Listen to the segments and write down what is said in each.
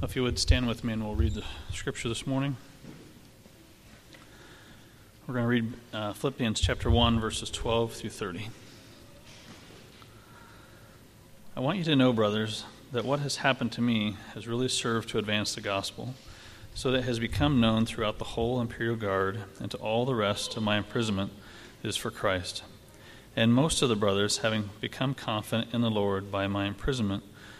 If you would stand with me and we'll read the scripture this morning. We're going to read uh, Philippians chapter 1, verses 12 through 30. I want you to know, brothers, that what has happened to me has really served to advance the gospel, so that it has become known throughout the whole imperial guard and to all the rest of my imprisonment is for Christ. And most of the brothers, having become confident in the Lord by my imprisonment,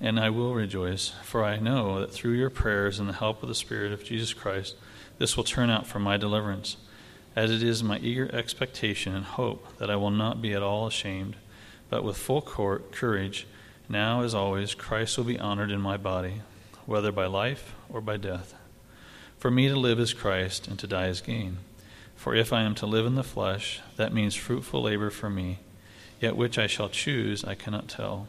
and I will rejoice, for I know that through your prayers and the help of the Spirit of Jesus Christ, this will turn out for my deliverance, as it is my eager expectation and hope that I will not be at all ashamed, but with full courage, now as always, Christ will be honored in my body, whether by life or by death. For me to live is Christ, and to die is gain. For if I am to live in the flesh, that means fruitful labor for me, yet which I shall choose I cannot tell.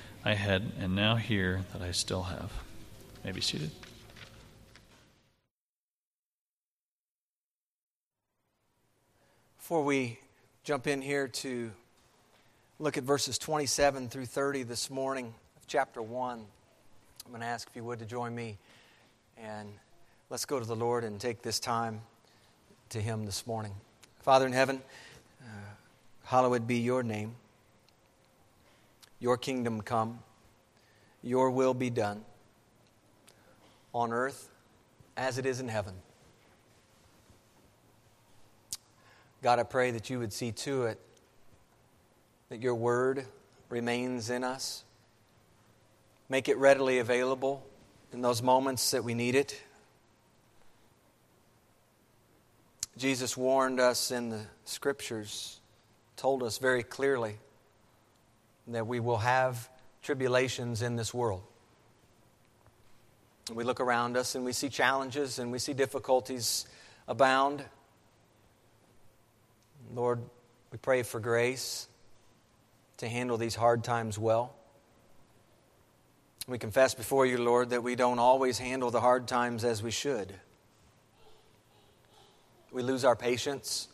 I had and now hear that I still have. May be seated. Before we jump in here to look at verses 27 through 30 this morning of chapter 1, I'm going to ask if you would to join me and let's go to the Lord and take this time to Him this morning. Father in heaven, uh, hallowed be your name. Your kingdom come, your will be done on earth as it is in heaven. God, I pray that you would see to it that your word remains in us. Make it readily available in those moments that we need it. Jesus warned us in the scriptures, told us very clearly that we will have tribulations in this world. We look around us and we see challenges and we see difficulties abound. Lord, we pray for grace to handle these hard times well. We confess before you, Lord, that we don't always handle the hard times as we should. We lose our patience.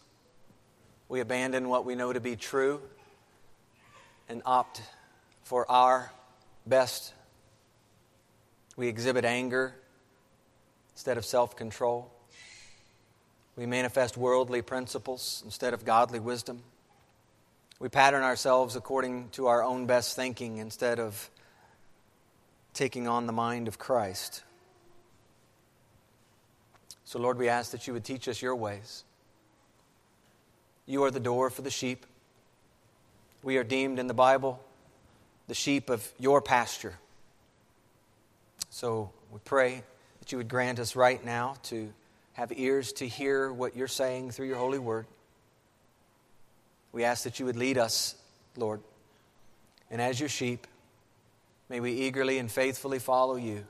We abandon what we know to be true and opt for our best. We exhibit anger instead of self control. We manifest worldly principles instead of godly wisdom. We pattern ourselves according to our own best thinking instead of taking on the mind of Christ. So, Lord, we ask that you would teach us your ways. You are the door for the sheep. We are deemed in the Bible the sheep of your pasture. So we pray that you would grant us right now to have ears to hear what you're saying through your holy word. We ask that you would lead us, Lord. And as your sheep, may we eagerly and faithfully follow you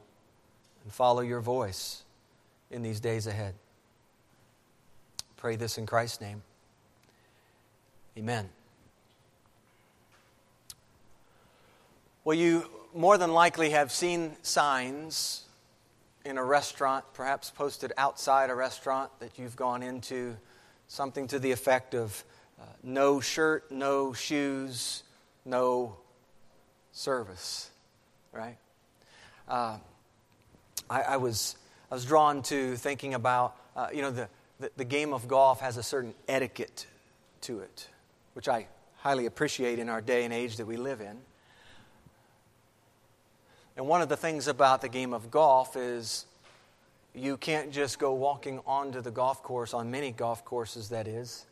and follow your voice in these days ahead. Pray this in Christ's name. Amen. Well, you more than likely have seen signs in a restaurant, perhaps posted outside a restaurant that you've gone into something to the effect of uh, no shirt, no shoes, no service, right? Uh, I, I, was, I was drawn to thinking about, uh, you know, the, the, the game of golf has a certain etiquette to it, which I highly appreciate in our day and age that we live in. And one of the things about the game of golf is you can't just go walking onto the golf course, on many golf courses, that is,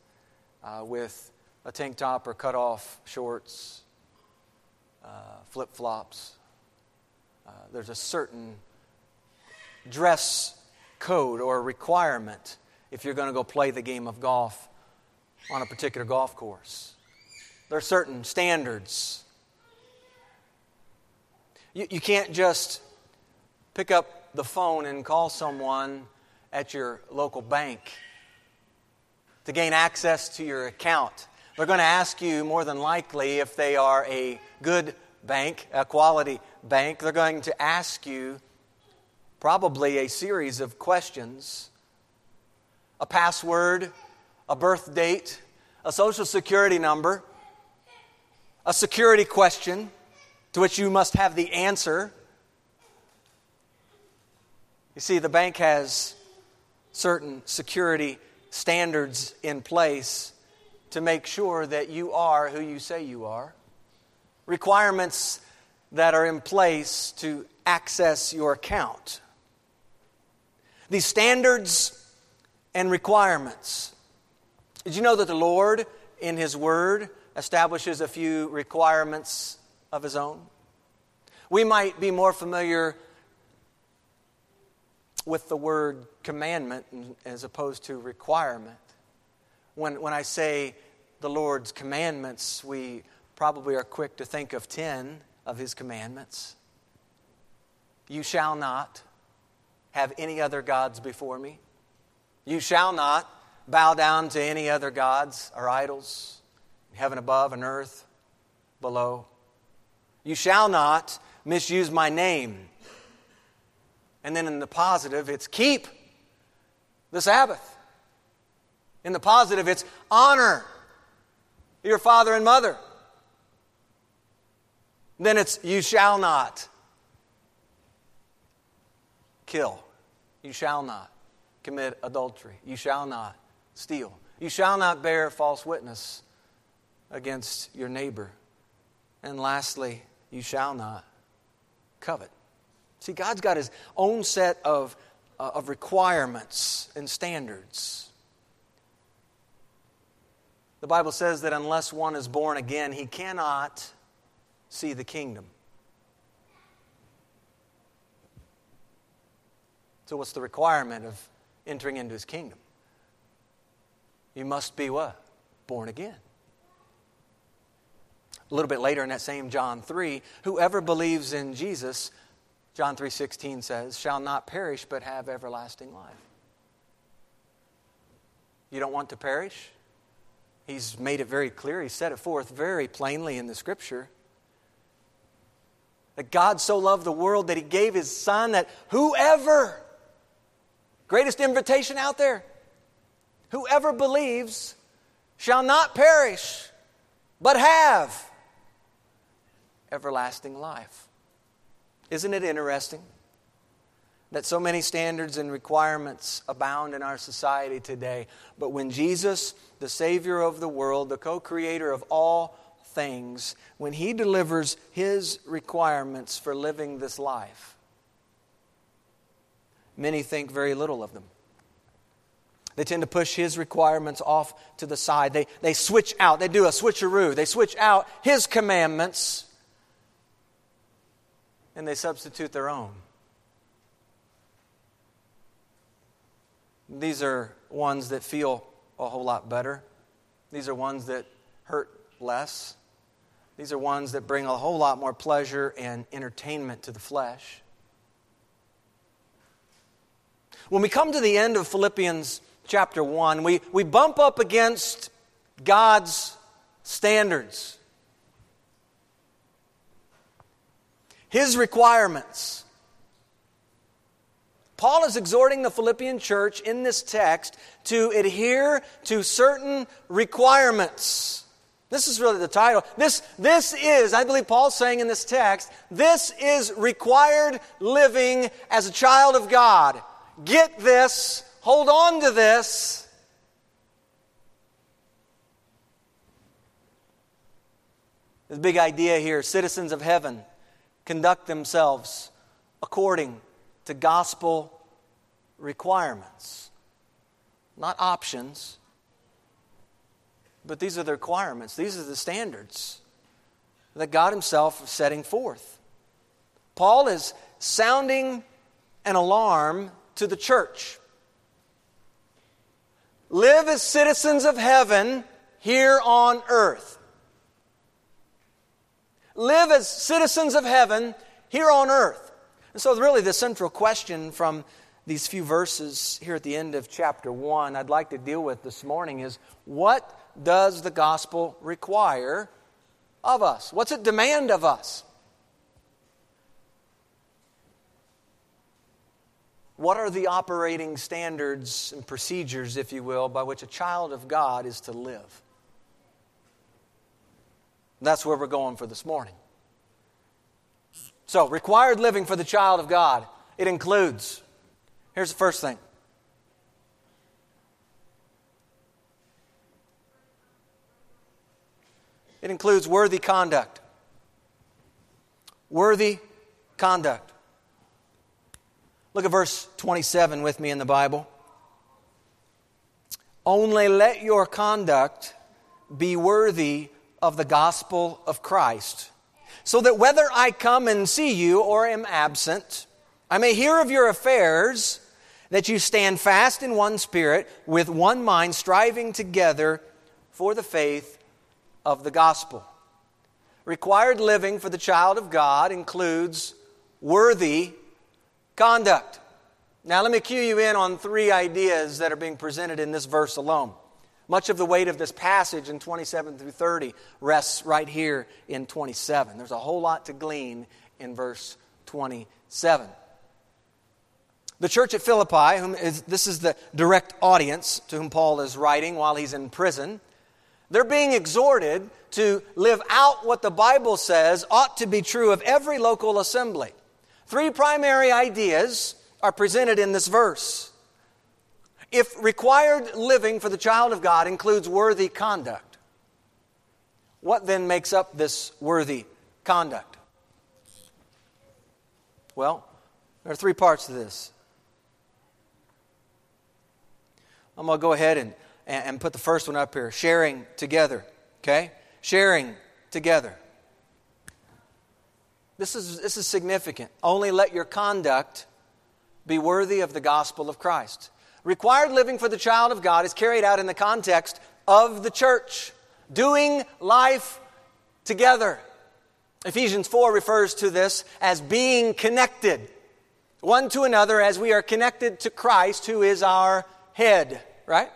uh, with a tank top or cut off shorts, uh, flip flops. Uh, there's a certain dress code or requirement if you're going to go play the game of golf on a particular golf course. There are certain standards. You, you can't just pick up the phone and call someone at your local bank to gain access to your account. They're going to ask you more than likely if they are a good bank, a quality bank. They're going to ask you probably a series of questions a password, a birth date, a social security number, a security question to which you must have the answer. You see, the bank has certain security standards in place to make sure that you are who you say you are, requirements that are in place to access your account. These standards and requirements. Did you know that the Lord, in His Word, establishes a few requirements of his own. We might be more familiar with the word commandment as opposed to requirement. When, when I say the Lord's commandments, we probably are quick to think of 10 of his commandments. You shall not have any other gods before me. You shall not bow down to any other gods or idols in heaven above and earth below. You shall not misuse my name. And then in the positive, it's keep the Sabbath. In the positive, it's honor your father and mother. Then it's you shall not kill. You shall not commit adultery. You shall not steal. You shall not bear false witness against your neighbor. And lastly, you shall not covet. See, God's got his own set of, uh, of requirements and standards. The Bible says that unless one is born again, he cannot see the kingdom. So, what's the requirement of entering into his kingdom? You must be what? Born again. A little bit later in that same John 3, whoever believes in Jesus, John 3:16 says, shall not perish but have everlasting life. You don't want to perish? He's made it very clear. He set it forth very plainly in the scripture. That God so loved the world that he gave his son that whoever greatest invitation out there whoever believes shall not perish but have everlasting life. Isn't it interesting that so many standards and requirements abound in our society today? But when Jesus, the Savior of the world, the co creator of all things, when He delivers His requirements for living this life, many think very little of them. They tend to push his requirements off to the side. They, they switch out. They do a switcheroo. They switch out his commandments and they substitute their own. These are ones that feel a whole lot better. These are ones that hurt less. These are ones that bring a whole lot more pleasure and entertainment to the flesh. When we come to the end of Philippians chapter 1, we, we bump up against God's standards. His requirements. Paul is exhorting the Philippian church in this text to adhere to certain requirements. This is really the title. This, this is, I believe Paul's saying in this text, this is required living as a child of God. Get this, hold on to this. The big idea here citizens of heaven conduct themselves according to gospel requirements, not options, but these are the requirements, these are the standards that God Himself is setting forth. Paul is sounding an alarm to the church. Live as citizens of heaven here on earth. Live as citizens of heaven here on earth. And so, really, the central question from these few verses here at the end of chapter 1 I'd like to deal with this morning is what does the gospel require of us? What's it demand of us? What are the operating standards and procedures, if you will, by which a child of God is to live? That's where we're going for this morning. So, required living for the child of God. It includes, here's the first thing it includes worthy conduct. Worthy conduct. Look at verse 27 with me in the Bible. Only let your conduct be worthy of the gospel of Christ, so that whether I come and see you or am absent, I may hear of your affairs, that you stand fast in one spirit, with one mind, striving together for the faith of the gospel. Required living for the child of God includes worthy conduct. Now, let me cue you in on three ideas that are being presented in this verse alone. Much of the weight of this passage in 27 through 30 rests right here in 27. There's a whole lot to glean in verse 27. The church at Philippi, whom is, this is the direct audience to whom Paul is writing while he's in prison, they're being exhorted to live out what the Bible says ought to be true of every local assembly. Three primary ideas are presented in this verse. If required living for the child of God includes worthy conduct, what then makes up this worthy conduct? Well, there are three parts to this. I'm going to go ahead and, and put the first one up here sharing together. Okay? Sharing together. This is, this is significant. Only let your conduct be worthy of the gospel of Christ. Required living for the child of God is carried out in the context of the church, doing life together. Ephesians 4 refers to this as being connected one to another as we are connected to Christ, who is our head, right?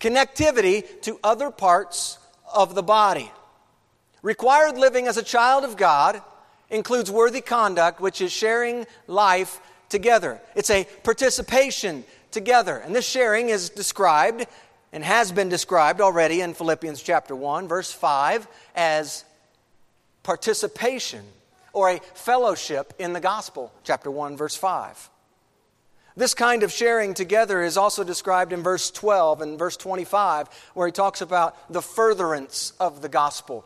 Connectivity to other parts of the body. Required living as a child of God includes worthy conduct, which is sharing life together. It's a participation together. And this sharing is described and has been described already in Philippians chapter 1, verse 5, as participation or a fellowship in the gospel, chapter 1, verse 5. This kind of sharing together is also described in verse 12 and verse 25, where he talks about the furtherance of the gospel.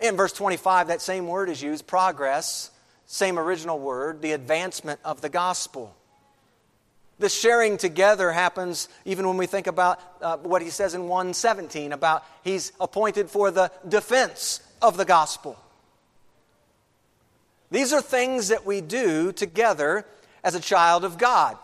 In verse 25, that same word is used, progress, same original word, the advancement of the gospel. The sharing together happens even when we think about uh, what he says in 117 about he's appointed for the defense of the gospel. These are things that we do together as a child of God.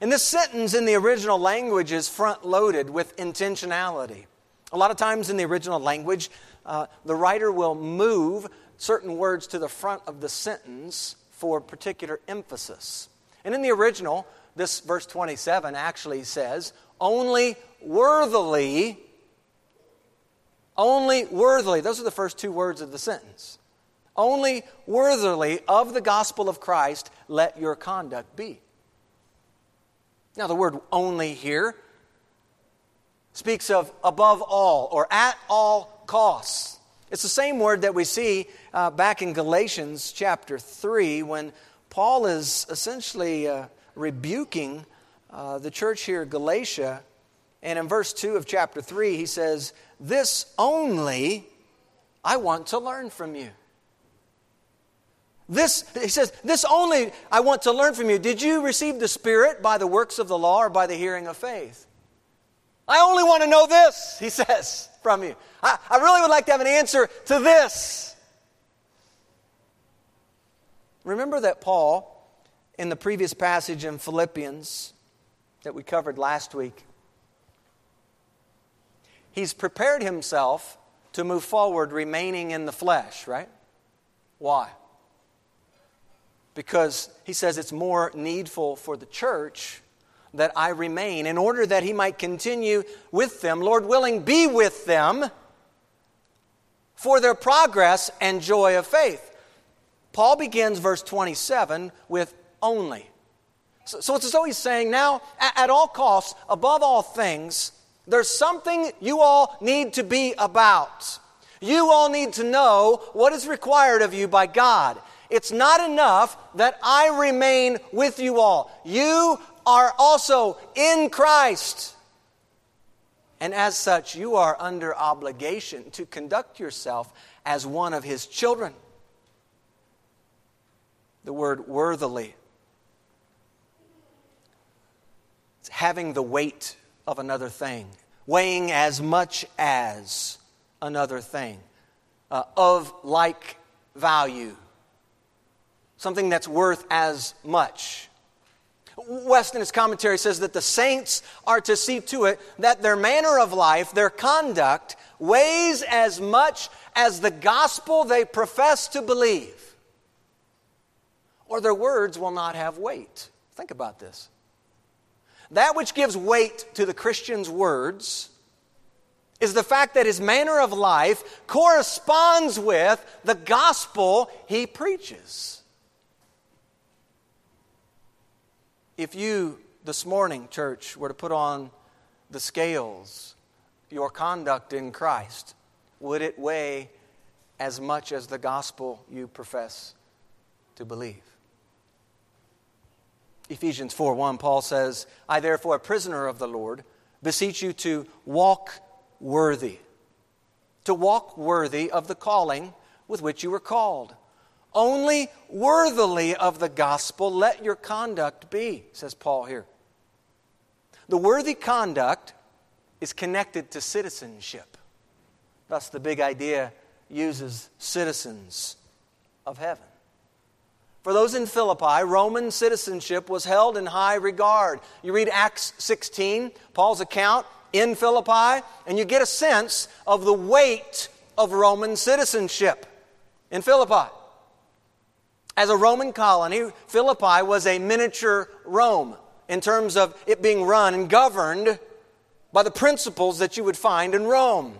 And this sentence in the original language is front loaded with intentionality. A lot of times in the original language, uh, the writer will move certain words to the front of the sentence for particular emphasis. And in the original, this verse 27 actually says, only worthily, only worthily, those are the first two words of the sentence. Only worthily of the gospel of Christ let your conduct be. Now, the word only here speaks of above all or at all costs. It's the same word that we see uh, back in Galatians chapter 3 when Paul is essentially uh, rebuking uh, the church here, Galatia. And in verse 2 of chapter 3, he says, This only I want to learn from you. This, he says, this only I want to learn from you. Did you receive the Spirit by the works of the law or by the hearing of faith? I only want to know this, he says, from you. I, I really would like to have an answer to this. Remember that Paul, in the previous passage in Philippians that we covered last week, he's prepared himself to move forward remaining in the flesh, right? Why? Because he says it's more needful for the church that I remain in order that he might continue with them, Lord willing, be with them for their progress and joy of faith. Paul begins verse 27 with only. So, so it's as though he's saying, now, at, at all costs, above all things, there's something you all need to be about. You all need to know what is required of you by God. It's not enough that I remain with you all. You are also in Christ. And as such, you are under obligation to conduct yourself as one of his children. The word worthily. It's having the weight of another thing, weighing as much as another thing, uh, of like value, something that's worth as much. Wuest in his commentary says that the saints are to see to it that their manner of life, their conduct, weighs as much as the gospel they profess to believe, or their words will not have weight. Think about this. That which gives weight to the Christian's words is the fact that his manner of life corresponds with the gospel he preaches. If you, this morning, church, were to put on the scales your conduct in Christ, would it weigh as much as the gospel you profess to believe? Ephesians 4 1, Paul says, I therefore, a prisoner of the Lord, beseech you to walk worthy, to walk worthy of the calling with which you were called. Only worthily of the gospel let your conduct be, says Paul here. The worthy conduct is connected to citizenship. Thus, the big idea uses citizens of heaven. For those in Philippi, Roman citizenship was held in high regard. You read Acts 16, Paul's account in Philippi, and you get a sense of the weight of Roman citizenship in Philippi. As a Roman colony, Philippi was a miniature Rome in terms of it being run and governed by the principles that you would find in Rome.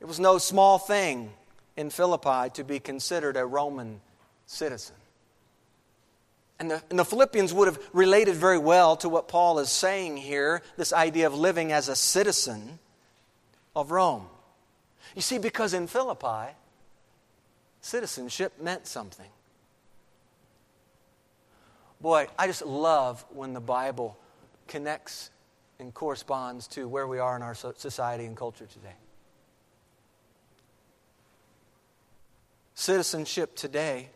It was no small thing in Philippi to be considered a Roman citizen. And the, and the, Philippians would have related very well to what Paul is saying here this idea of living as a citizen of Rome. You see, because in Philippi, citizenship meant something. Boy, I just love when the Bible connects and corresponds to where we are in our society and culture today. Citizenship today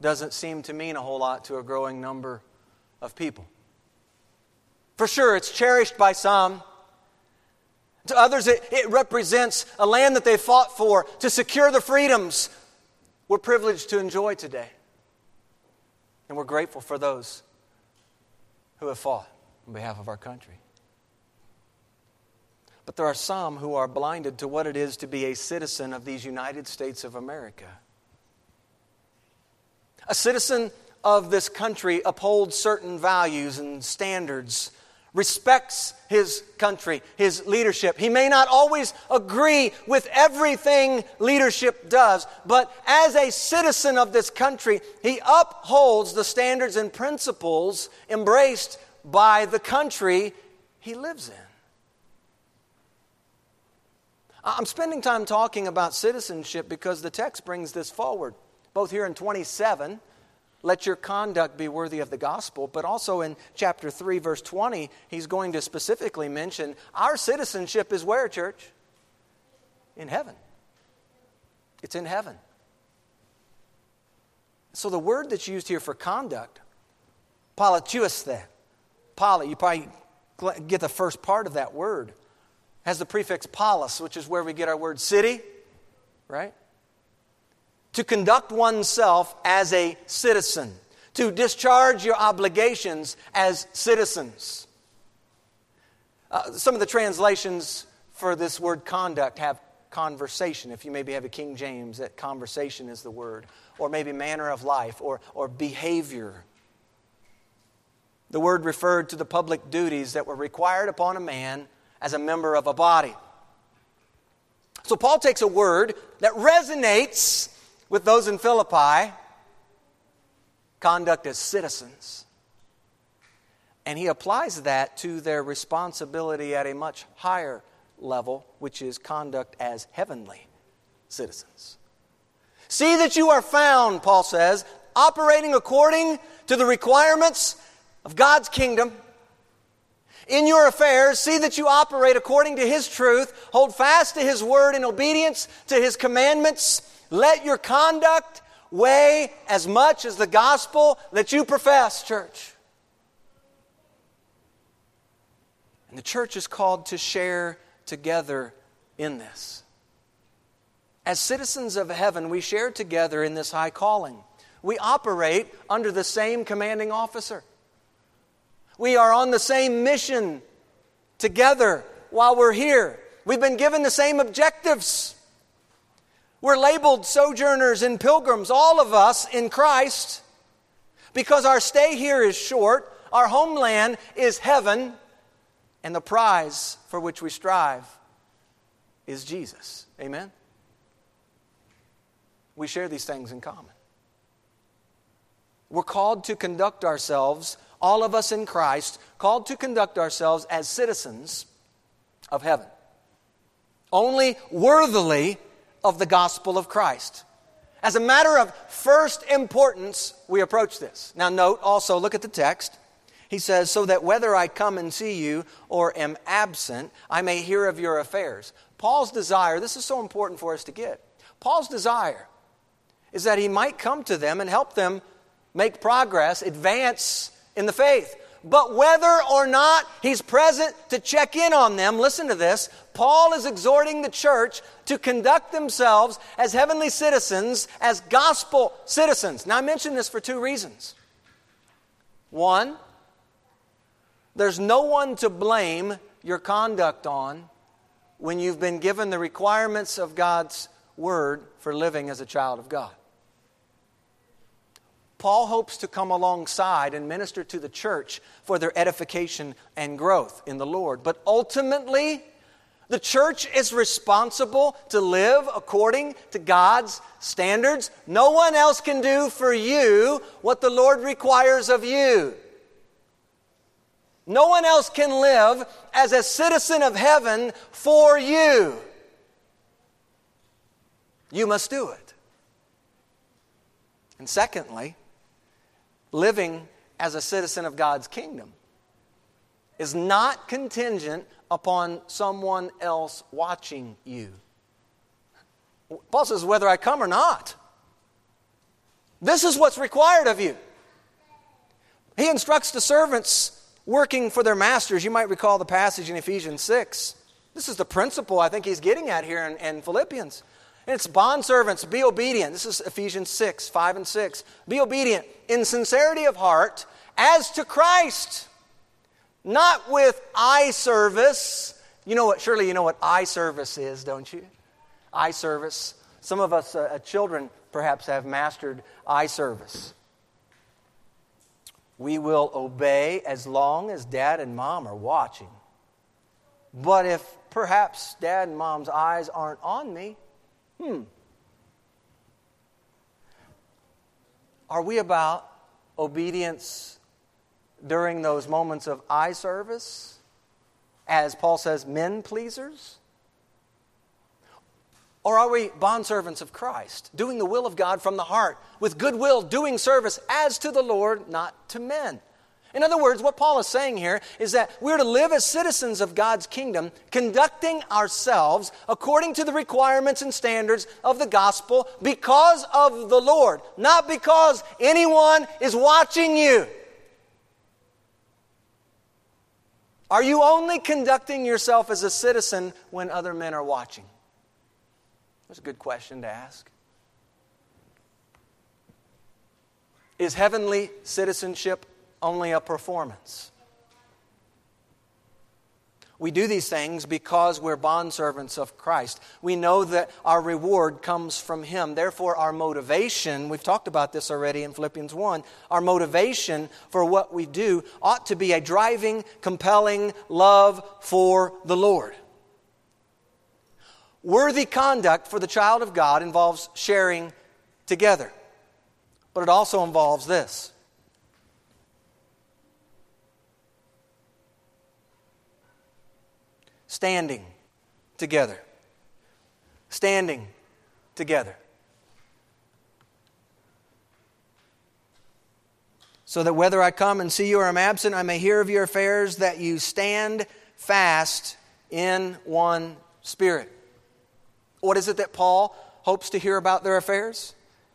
doesn't seem to mean a whole lot to a growing number of people. For sure, it's cherished by some. To others, it, it represents a land that they fought for to secure the freedoms we're privileged to enjoy today. And we're grateful for those who have fought on behalf of our country. But there are some who are blinded to what it is to be a citizen of these United States of America. A citizen of this country upholds certain values and standards respects his country, his leadership. He may not always agree with everything leadership does, but as a citizen of this country, he upholds the standards and principles embraced by the country he lives in. I'm spending time talking about citizenship because the text brings this forward, both here in 27 let your conduct be worthy of the gospel. But also in chapter 3, verse 20, he's going to specifically mention our citizenship is where, church? In heaven. It's in heaven. So the word that's used here for conduct, politeuesthe, poly, you probably get the first part of that word, has the prefix polis, which is where we get our word city, right? To conduct oneself as a citizen, to discharge your obligations as citizens. Uh, some of the translations for this word conduct have conversation. If you maybe have a King James, that conversation is the word, or maybe manner of life, or, or behavior. The word referred to the public duties that were required upon a man as a member of a body. So Paul takes a word that resonates with those in Philippi, conduct as citizens. And he applies that to their responsibility at a much higher level, which is conduct as heavenly citizens. See that you are found, Paul says, operating according to the requirements of God's kingdom. In your affairs, see that you operate according to His truth, hold fast to His word in obedience to His commandments let your conduct weigh as much as the gospel that you profess, church. And the church is called to share together in this. As citizens of heaven, we share together in this high calling. We operate under the same commanding officer. We are on the same mission together while we're here. We've been given the same objectives. We're labeled sojourners and pilgrims, all of us in Christ, because our stay here is short, our homeland is heaven, and the prize for which we strive is Jesus. Amen? We share these things in common. We're called to conduct ourselves, all of us in Christ, called to conduct ourselves as citizens of heaven. Only worthily of the gospel of Christ. As a matter of first importance, we approach this. Now, note also, look at the text. He says, So that whether I come and see you or am absent, I may hear of your affairs. Paul's desire, this is so important for us to get. Paul's desire is that he might come to them and help them make progress, advance in the faith. But whether or not he's present to check in on them, listen to this. Paul is exhorting the church to conduct themselves as heavenly citizens, as gospel citizens. Now, I mention this for two reasons. One, there's no one to blame your conduct on when you've been given the requirements of God's word for living as a child of God. Paul hopes to come alongside and minister to the church for their edification and growth in the Lord. But ultimately, the church is responsible to live according to God's standards. No one else can do for you what the Lord requires of you. No one else can live as a citizen of heaven for you. You must do it. And secondly, living as a citizen of God's kingdom is not contingent upon someone else watching you. Paul says, whether I come or not, this is what's required of you. He instructs the servants working for their masters. You might recall the passage in Ephesians 6. This is the principle I think he's getting at here in, in Philippians. It's bondservants, be obedient. This is Ephesians 6, 5 and 6. Be obedient in sincerity of heart as to Christ, not with eye service. You know what, surely you know what eye service is, don't you? Eye service. Some of us, uh, uh children, perhaps have mastered eye service. we will obey as long as dad and mom are watching. But if perhaps dad and mom's eyes aren't on me, hmm. Are we about obedience during those moments of eye service? As Paul says, men pleasers? Or are we bondservants of Christ, doing the will of God from the heart, with goodwill, doing service as to the Lord, not to men? In other words, what Paul is saying here is that we're to live as citizens of God's kingdom, conducting ourselves according to the requirements and standards of the gospel because of the Lord, not because anyone is watching you. Are you only conducting yourself as a citizen when other men are watching? That's a good question to ask. Is heavenly citizenship only a performance? We do these things because we're bondservants of Christ. We know that our reward comes from Him. Therefore, our motivation, we've talked about this already in Philippians 1, our motivation for what we do ought to be a driving, compelling love for the Lord. Worthy conduct for the child of God involves sharing together, but it also involves this. Standing together. Standing together. So that whether I come and see you or I'm absent, I may hear of your affairs, that you stand fast in one spirit. What is it that Paul hopes to hear about their affairs?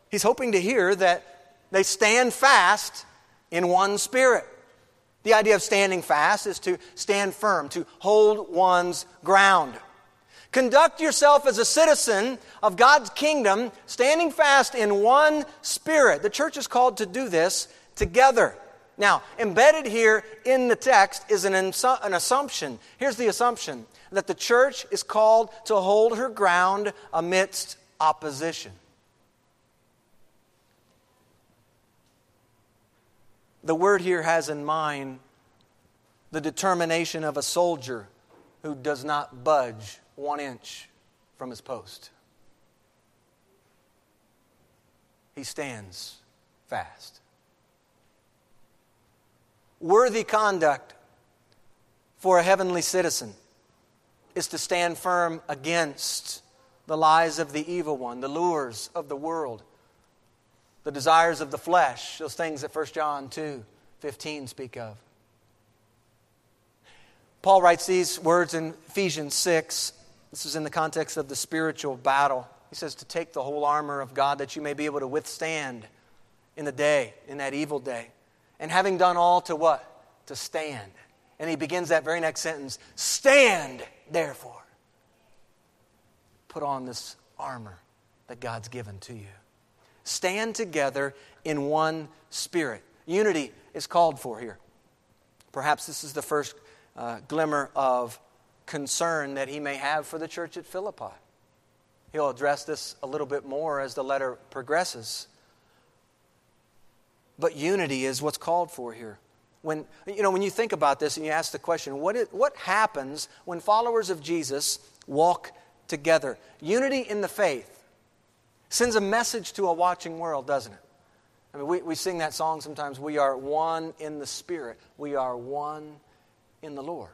He's hoping to hear that they stand fast in one spirit. The idea of standing fast is to stand firm, to hold one's ground. Conduct yourself as a citizen of God's kingdom, standing fast in one spirit. The church is called to do this together. Now, embedded here in the text is an, an assumption. Here's the assumption that the church is called to hold her ground amidst opposition. The word here has in mind the determination of a soldier who does not budge one inch from his post. He stands fast. Worthy conduct for a heavenly citizen is to stand firm against the lies of the evil one, the lures of the world, the desires of the flesh, those things that 1 John 2 15 speak of. Paul writes these words in Ephesians 6. This is in the context of the spiritual battle. He says to take the whole armor of God that you may be able to withstand in the day, in that evil day. And having done all to what? To stand. And he begins that very next sentence Stand, therefore. Put on this armor that God's given to you. Stand together in one spirit. Unity is called for here. Perhaps this is the first uh, glimmer of concern that he may have for the church at Philippi. He'll address this a little bit more as the letter progresses. But unity is what's called for here. When, you know, when you think about this and you ask the question, what, is, what happens when followers of Jesus walk together? Unity in the faith sends a message to a watching world, doesn't it? I mean, we, we sing that song sometimes. We are one in the Spirit, we are one in the Lord.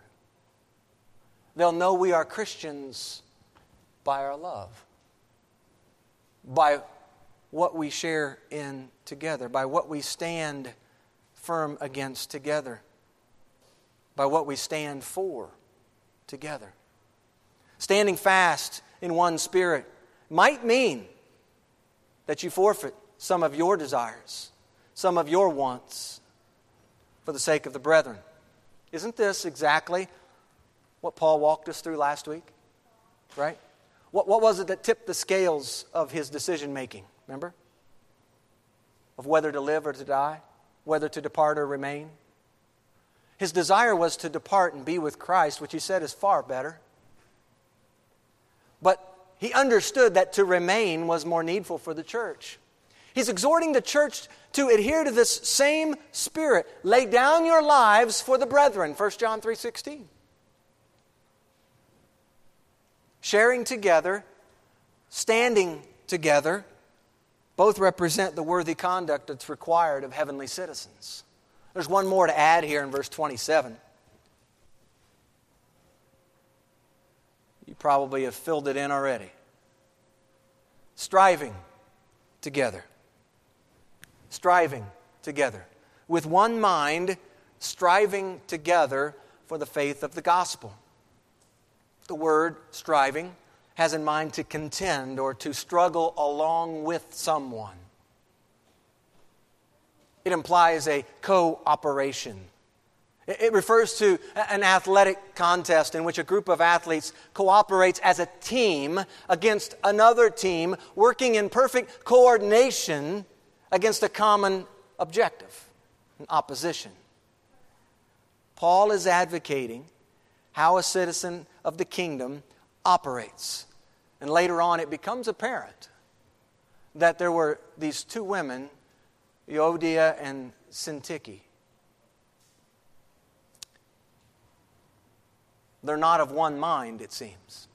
They'll know we are Christians by our love, by what we share in together, by what we stand firm against together, by what we stand for together. Standing fast in one spirit might mean that you forfeit some of your desires, some of your wants for the sake of the brethren. Isn't this exactly what Paul walked us through last week? Right? What, what was it that tipped the scales of his decision making? Remember? Of whether to live or to die, whether to depart or remain. His desire was to depart and be with Christ, which he said is far better. But he understood that to remain was more needful for the church. He's exhorting the church to adhere to this same spirit. Lay down your lives for the brethren, 1 John 3:16. Sharing together, standing together, both represent the worthy conduct that's required of heavenly citizens. There's one more to add here in verse 27. You probably have filled it in already. Striving together. Striving together. With one mind, striving together for the faith of the gospel. The word striving has in mind to contend or to struggle along with someone. It implies a cooperation it refers to an athletic contest in which a group of athletes cooperates as a team against another team, working in perfect coordination against a common objective, an opposition. Paul is advocating how a citizen of the kingdom operates. And later on, it becomes apparent that there were these two women, Euodia and Syntyche They're not of one mind, it seems.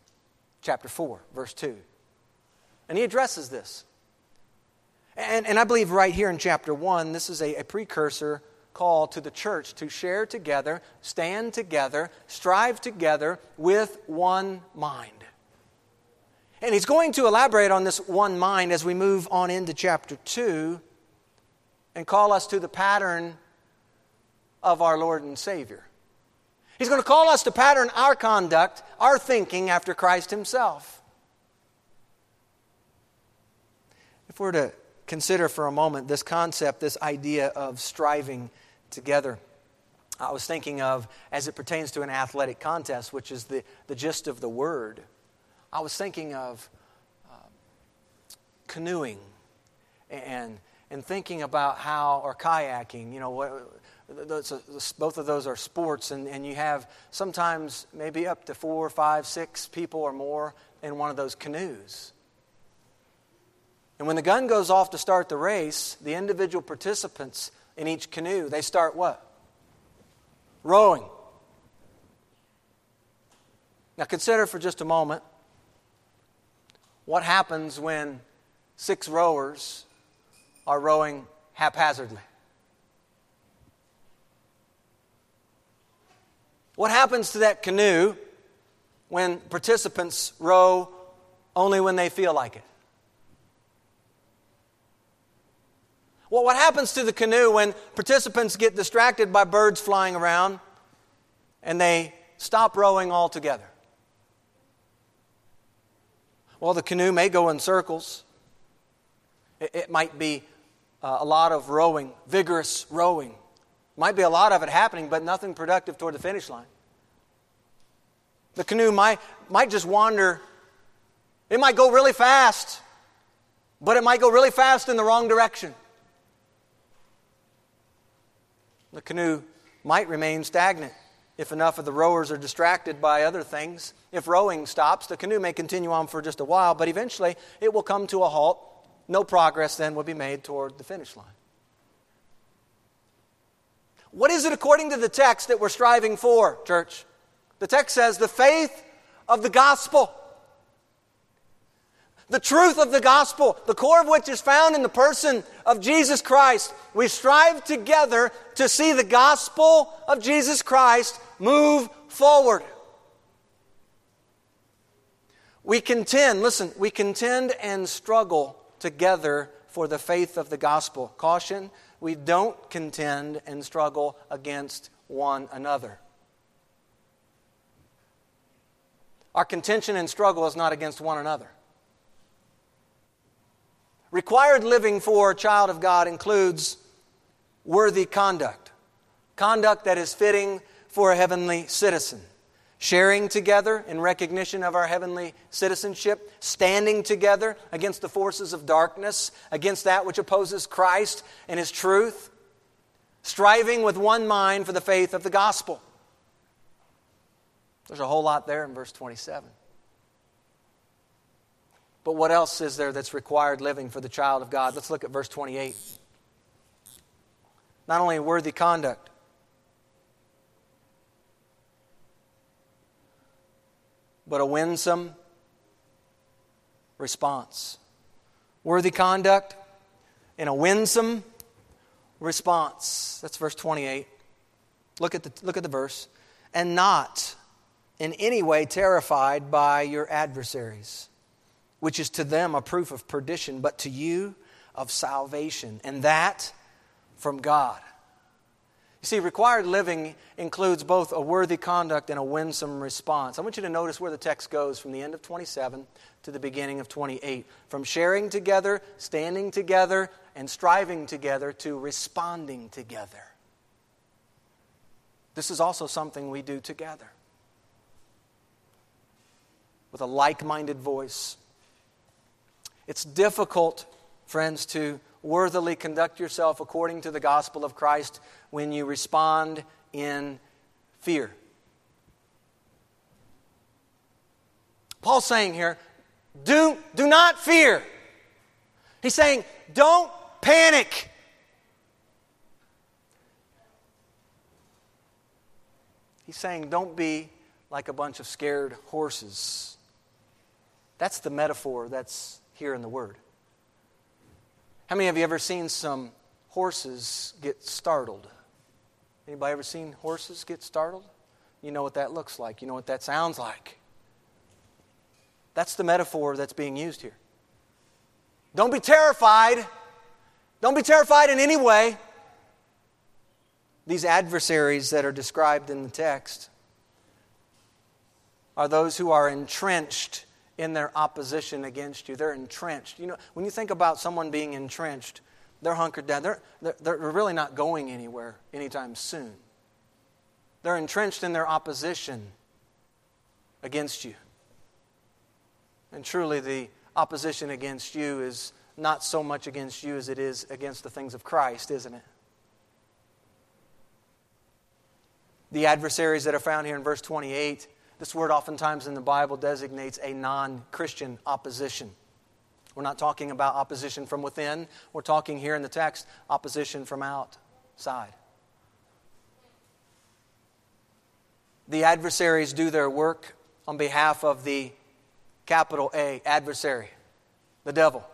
Chapter 4, verse 2. And he addresses this. And, and I believe right here in chapter 1, this is a, a precursor call to the church to share together, stand together, strive together with one mind. And he's going to elaborate on this one mind as we move on into chapter 2 and call us to the pattern of our Lord and Savior. He's going to call us to pattern our conduct, our thinking after Christ Himself. If we're to consider for a moment this concept, this idea of striving together, I was thinking of as it pertains to an athletic contest, which is the, the gist of the word. I was thinking of uh, canoeing and, and thinking about how, or kayaking, you know, what, Uh, both of those are sports, and, and you have sometimes maybe up to four, five, six people or more in one of those canoes. And when the gun goes off to start the race, the individual participants in each canoe, they start what? Rowing. Now consider for just a moment what happens when six rowers are rowing haphazardly. What happens to that canoe when participants row only when they feel like it? Well, what happens to the canoe when participants get distracted by birds flying around and they stop rowing altogether? Well, the canoe may go in circles. It, might be uh, a lot of rowing, vigorous rowing. Might be a lot of it happening, but nothing productive toward the finish line. The canoe might, might just wander. It might go really fast, but it might go really fast in the wrong direction. The canoe might remain stagnant if enough of the rowers are distracted by other things. If rowing stops, the canoe may continue on for just a while, but eventually it will come to a halt. No progress then will be made toward the finish line. What is it according to the text that we're striving for, church? The text says the faith of the gospel. The truth of the gospel, the core of which is found in the person of Jesus Christ. We strive together to see the gospel of Jesus Christ move forward. We contend, listen, we contend and struggle together for the faith of the gospel. Caution, we don't contend and struggle against one another. Our contention and struggle is not against one another. Required living for a child of God includes worthy conduct, conduct that is fitting for a heavenly citizen. Sharing together in recognition of our heavenly citizenship, standing together against the forces of darkness, against that which opposes Christ and His truth, striving with one mind for the faith of the gospel. There's a whole lot there in verse 27. But what else is there that's required living for the child of God? Let's look at verse 28. Not only worthy conduct, but a winsome response. Worthy conduct and a winsome response. That's verse 28. Look at the, look at the verse. And not in any way terrified by your adversaries, which is to them a proof of perdition, but to you of salvation, and that from God. You see, required living includes both a worthy conduct and a winsome response. I want you to notice where the text goes from the end of 27 to the beginning of 28. From sharing together, standing together, and striving together to responding together. This is also something we do together with a like minded voice. It's difficult, friends, to worthily conduct yourself according to the gospel of Christ when you respond in fear. Paul's saying here, do, do not fear. He's saying, don't panic. He's saying, don't be like a bunch of scared horses. That's the metaphor that's here in the Word. How many of you ever seen some horses get startled? Anybody ever seen horses get startled? You know what that looks like. You know what that sounds like. That's the metaphor that's being used here. Don't be terrified. Don't be terrified in any way. These adversaries that are described in the text are those who are entrenched in their opposition against you. They're entrenched. You know, when you think about someone being entrenched, they're hunkered down. They're, they're, they're really not going anywhere anytime soon. They're entrenched in their opposition against you. And truly, the opposition against you is not so much against you as it is against the things of Christ, isn't it? The adversaries that are found here in verse 28 this word, oftentimes in the Bible, designates a non Christian opposition. We're not talking about opposition from within, we're talking here in the text opposition from outside. The adversaries do their work on behalf of the capital A adversary, the devil,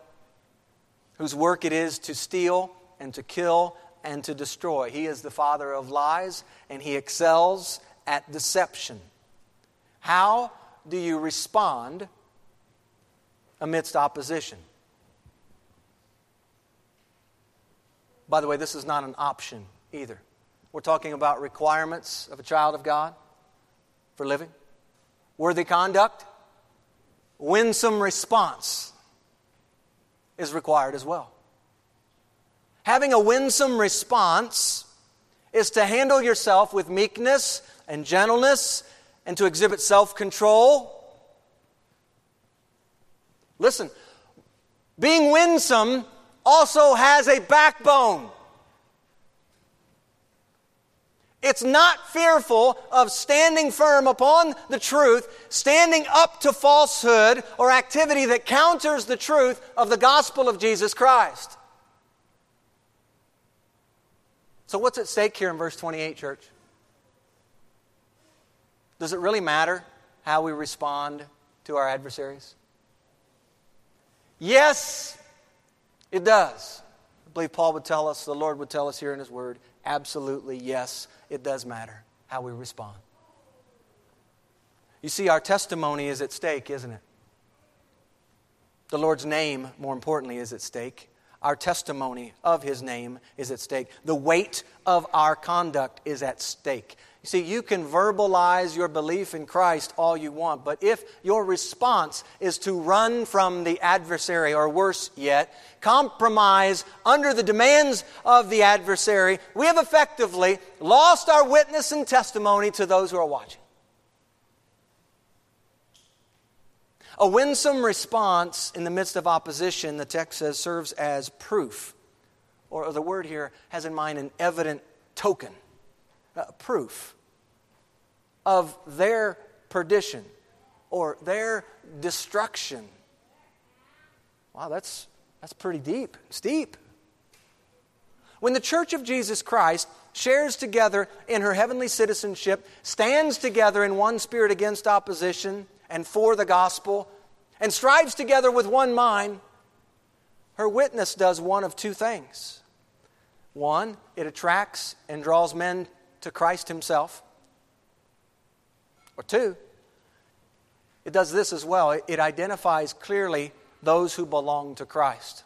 whose work it is to steal and to kill and to destroy. He is the father of lies and he excels at deception. How do you respond amidst opposition? By the way, this is not an option either. We're talking about requirements of a child of God for living, worthy conduct, winsome response is required as well. Having a winsome response is to handle yourself with meekness and gentleness and to exhibit self control. Listen, being winsome also has a backbone. It's not fearful of standing firm upon the truth, standing up to falsehood or activity that counters the truth of the gospel of Jesus Christ. So, what's at stake here in verse 28, church? Does it really matter how we respond to our adversaries? Yes, it does. I believe Paul would tell us, the Lord would tell us here in His Word, absolutely, yes, it does matter how we respond. You see, our testimony is at stake, isn't it? The Lord's name, more importantly, is at stake. Our testimony of His name is at stake. The weight of our conduct is at stake. You see, you can verbalize your belief in Christ all you want, but if your response is to run from the adversary, or worse yet, compromise under the demands of the adversary, we have effectively lost our witness and testimony to those who are watching. A winsome response in the midst of opposition, the text says, serves as proof. Or the word here has in mind an evident token uh, proof of their perdition or their destruction. Wow, that's, that's pretty deep, steep. When the church of Jesus Christ shares together in her heavenly citizenship, stands together in one spirit against opposition and for the gospel, and strives together with one mind, her witness does one of two things. One, it attracts and draws men to Christ Himself. Or two, it does this as well it identifies clearly those who belong to Christ.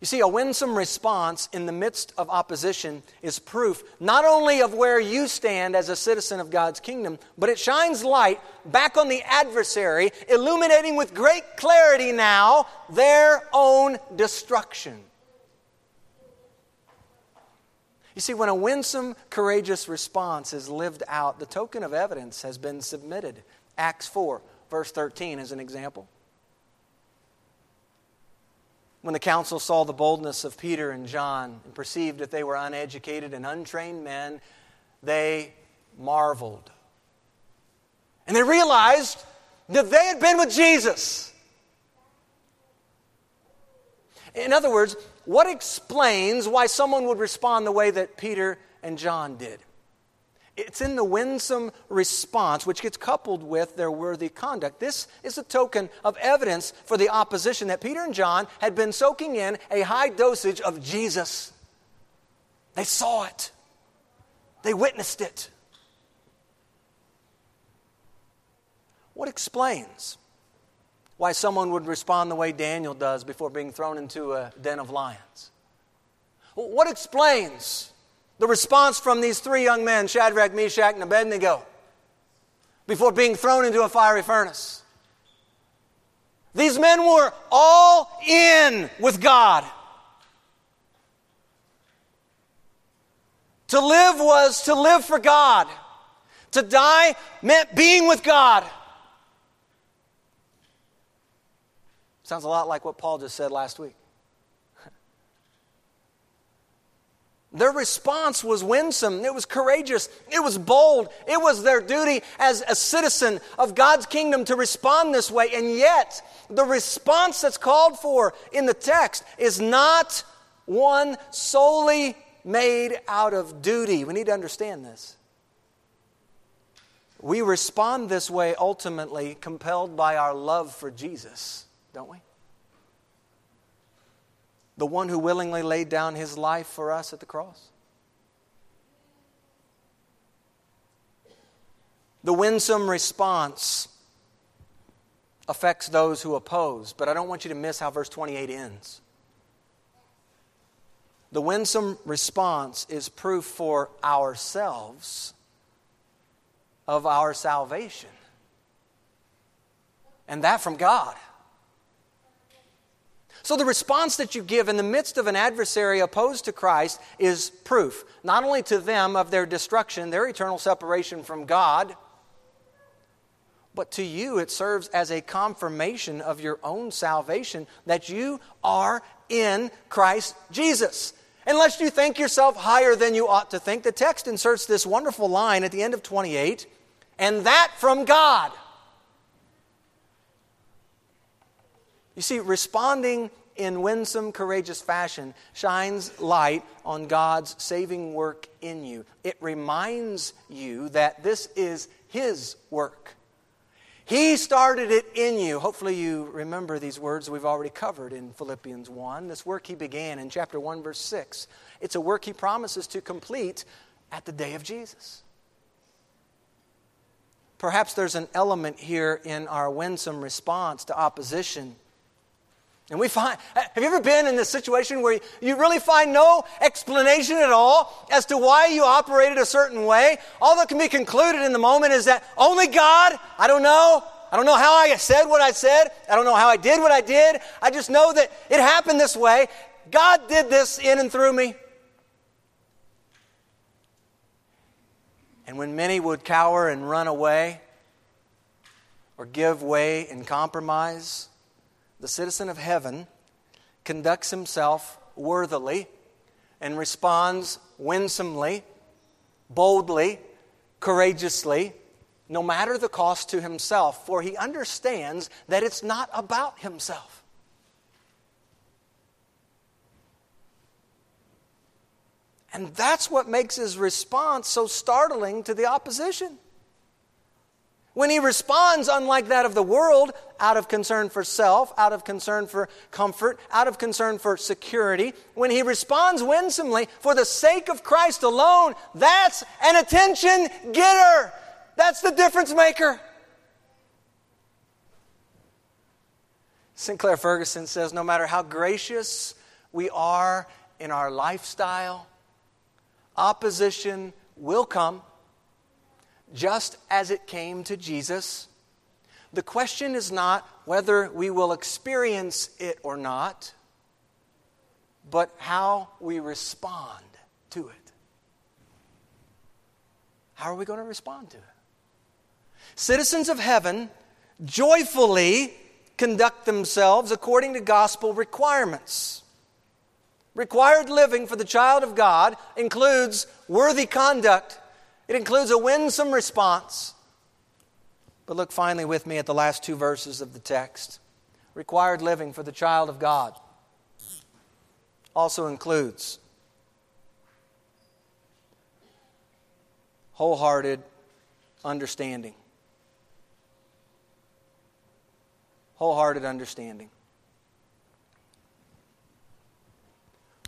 You see, a winsome response in the midst of opposition is proof not only of where you stand as a citizen of God's kingdom, but it shines light back on the adversary, illuminating with great clarity now their own destruction. You see, when a winsome, courageous response is lived out, the token of evidence has been submitted. Acts 4, verse 13, is an example. When the council saw the boldness of Peter and John and perceived that they were uneducated and untrained men, they marveled. And they realized that they had been with Jesus. In other words, what explains why someone would respond the way that Peter and John did? It's in the winsome response, which gets coupled with their worthy conduct. This is a token of evidence for the opposition that Peter and John had been soaking in a high dosage of Jesus. They saw it, they witnessed it. What explains why someone would respond the way Daniel does before being thrown into a den of lions? What explains the response from these three young men, Shadrach, Meshach, and Abednego, before being thrown into a fiery furnace. These men were all in with God. To live was to live for God. To die meant being with God. Sounds a lot like what Paul just said last week. Their response was winsome. It was courageous. It was bold. It was their duty as a citizen of God's kingdom to respond this way. And yet, the response that's called for in the text is not one solely made out of duty. We need to understand this. We respond this way ultimately compelled by our love for Jesus, don't we? the one who willingly laid down his life for us at the cross? The winsome response affects those who oppose, but I don't want you to miss how verse 28 ends. The winsome response is proof for ourselves of our salvation, and that from God. So, the response that you give in the midst of an adversary opposed to Christ is proof, not only to them of their destruction, their eternal separation from God, but to you it serves as a confirmation of your own salvation that you are in Christ Jesus. Unless you think yourself higher than you ought to think, the text inserts this wonderful line at the end of 28 and that from God. You see, responding in winsome, courageous fashion shines light on God's saving work in you. It reminds you that this is His work. He started it in you. Hopefully, you remember these words we've already covered in Philippians 1. This work He began in chapter 1, verse 6. It's a work He promises to complete at the day of Jesus. Perhaps there's an element here in our winsome response to opposition and we find, have you ever been in this situation where you really find no explanation at all as to why you operated a certain way? All that can be concluded in the moment is that only God, I don't know. I don't know how I said what I said. I don't know how I did what I did. I just know that it happened this way. God did this in and through me. And when many would cower and run away or give way and compromise, the citizen of heaven, conducts himself worthily and responds winsomely, boldly, courageously, no matter the cost to himself, for he understands that it's not about himself. And that's what makes his response so startling to the opposition. When he responds, unlike that of the world, out of concern for self, out of concern for comfort, out of concern for security, when he responds winsomely for the sake of Christ alone, that's an attention getter. That's the difference maker. Sinclair Ferguson says no matter how gracious we are in our lifestyle, opposition will come just as it came to Jesus. The question is not whether we will experience it or not, but how we respond to it. How are we going to respond to it? Citizens of heaven joyfully conduct themselves according to gospel requirements. Required living for the child of God includes worthy conduct it includes a winsome response. But look finally with me at the last two verses of the text. Required living for the child of God also includes wholehearted understanding. Wholehearted understanding.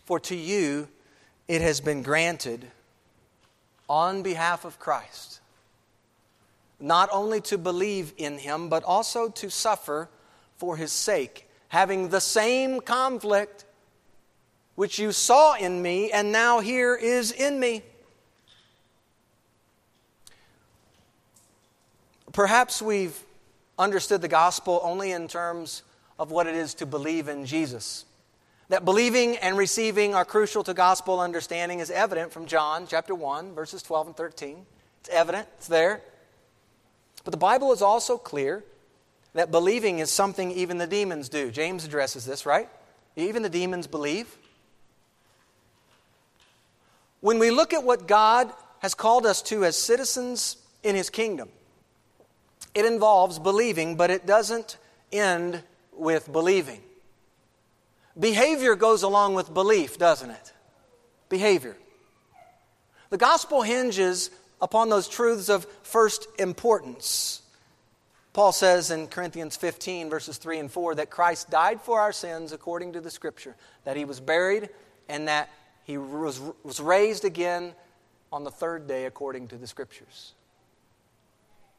For to you it has been granted on behalf of Christ. Not only to believe in him, but also to suffer for his sake, having the same conflict which you saw in me and now here is in me. Perhaps we've understood the gospel only in terms of what it is to believe in Jesus. That believing and receiving are crucial to gospel understanding is evident from John chapter 1, verses 12 and 13. It's evident, it's there. But the Bible is also clear that believing is something even the demons do. James addresses this, right? Even the demons believe. When we look at what God has called us to as citizens in His kingdom, it involves believing, but it doesn't end with believing. Behavior goes along with belief, doesn't it? Behavior. The gospel hinges upon those truths of first importance. Paul says in Corinthians 15, verses 3 and 4, that Christ died for our sins according to the Scripture, that he was buried, and that he was, was raised again on the third day according to the Scriptures.